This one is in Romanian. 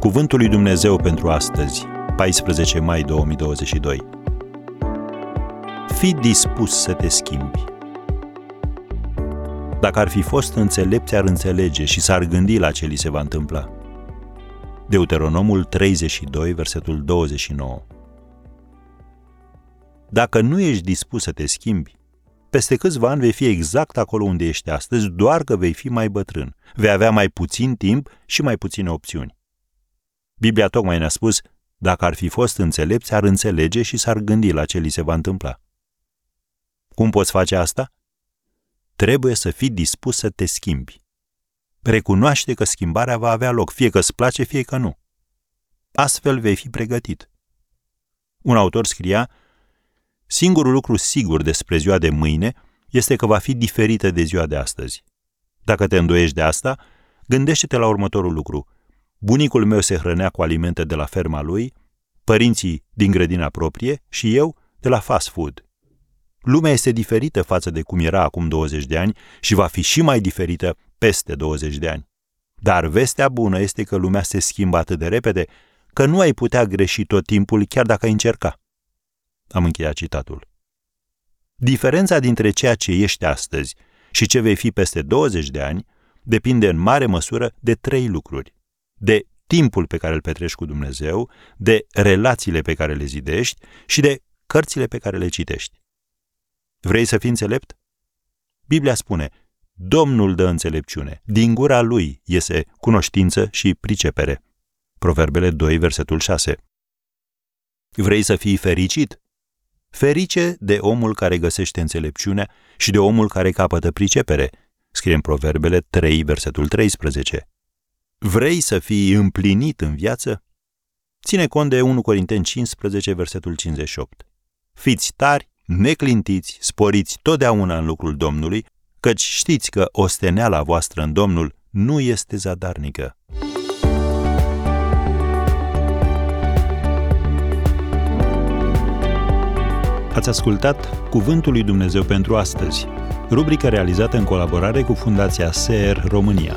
Cuvântul lui Dumnezeu pentru astăzi, 14 mai 2022. Fii dispus să te schimbi. Dacă ar fi fost înțelepți, ar înțelege și s-ar gândi la ce li se va întâmpla. Deuteronomul 32, versetul 29. Dacă nu ești dispus să te schimbi, peste câțiva ani vei fi exact acolo unde ești astăzi, doar că vei fi mai bătrân. Vei avea mai puțin timp și mai puține opțiuni. Biblia tocmai ne-a spus, dacă ar fi fost înțelepți, ar înțelege și s-ar gândi la ce li se va întâmpla. Cum poți face asta? Trebuie să fii dispus să te schimbi. Recunoaște că schimbarea va avea loc, fie că îți place, fie că nu. Astfel vei fi pregătit. Un autor scria, Singurul lucru sigur despre ziua de mâine este că va fi diferită de ziua de astăzi. Dacă te îndoiești de asta, gândește-te la următorul lucru. Bunicul meu se hrănea cu alimente de la ferma lui, părinții din grădina proprie și eu de la fast food. Lumea este diferită față de cum era acum 20 de ani și va fi și mai diferită peste 20 de ani. Dar vestea bună este că lumea se schimbă atât de repede că nu ai putea greși tot timpul chiar dacă ai încerca. Am încheiat citatul. Diferența dintre ceea ce ești astăzi și ce vei fi peste 20 de ani depinde în mare măsură de trei lucruri. De timpul pe care îl petrești cu Dumnezeu, de relațiile pe care le zidești și de cărțile pe care le citești. Vrei să fii înțelept? Biblia spune, Domnul dă înțelepciune, din gura lui iese cunoștință și pricepere. Proverbele 2, versetul 6. Vrei să fii fericit? Ferice de omul care găsește înțelepciunea și de omul care capătă pricepere, scrie în Proverbele 3, versetul 13. Vrei să fii împlinit în viață? Ține cont de 1 Corinteni 15, versetul 58. Fiți tari, neclintiți, sporiți totdeauna în lucrul Domnului, căci știți că osteneala voastră în Domnul nu este zadarnică. Ați ascultat Cuvântul lui Dumnezeu pentru astăzi, rubrica realizată în colaborare cu Fundația SER România.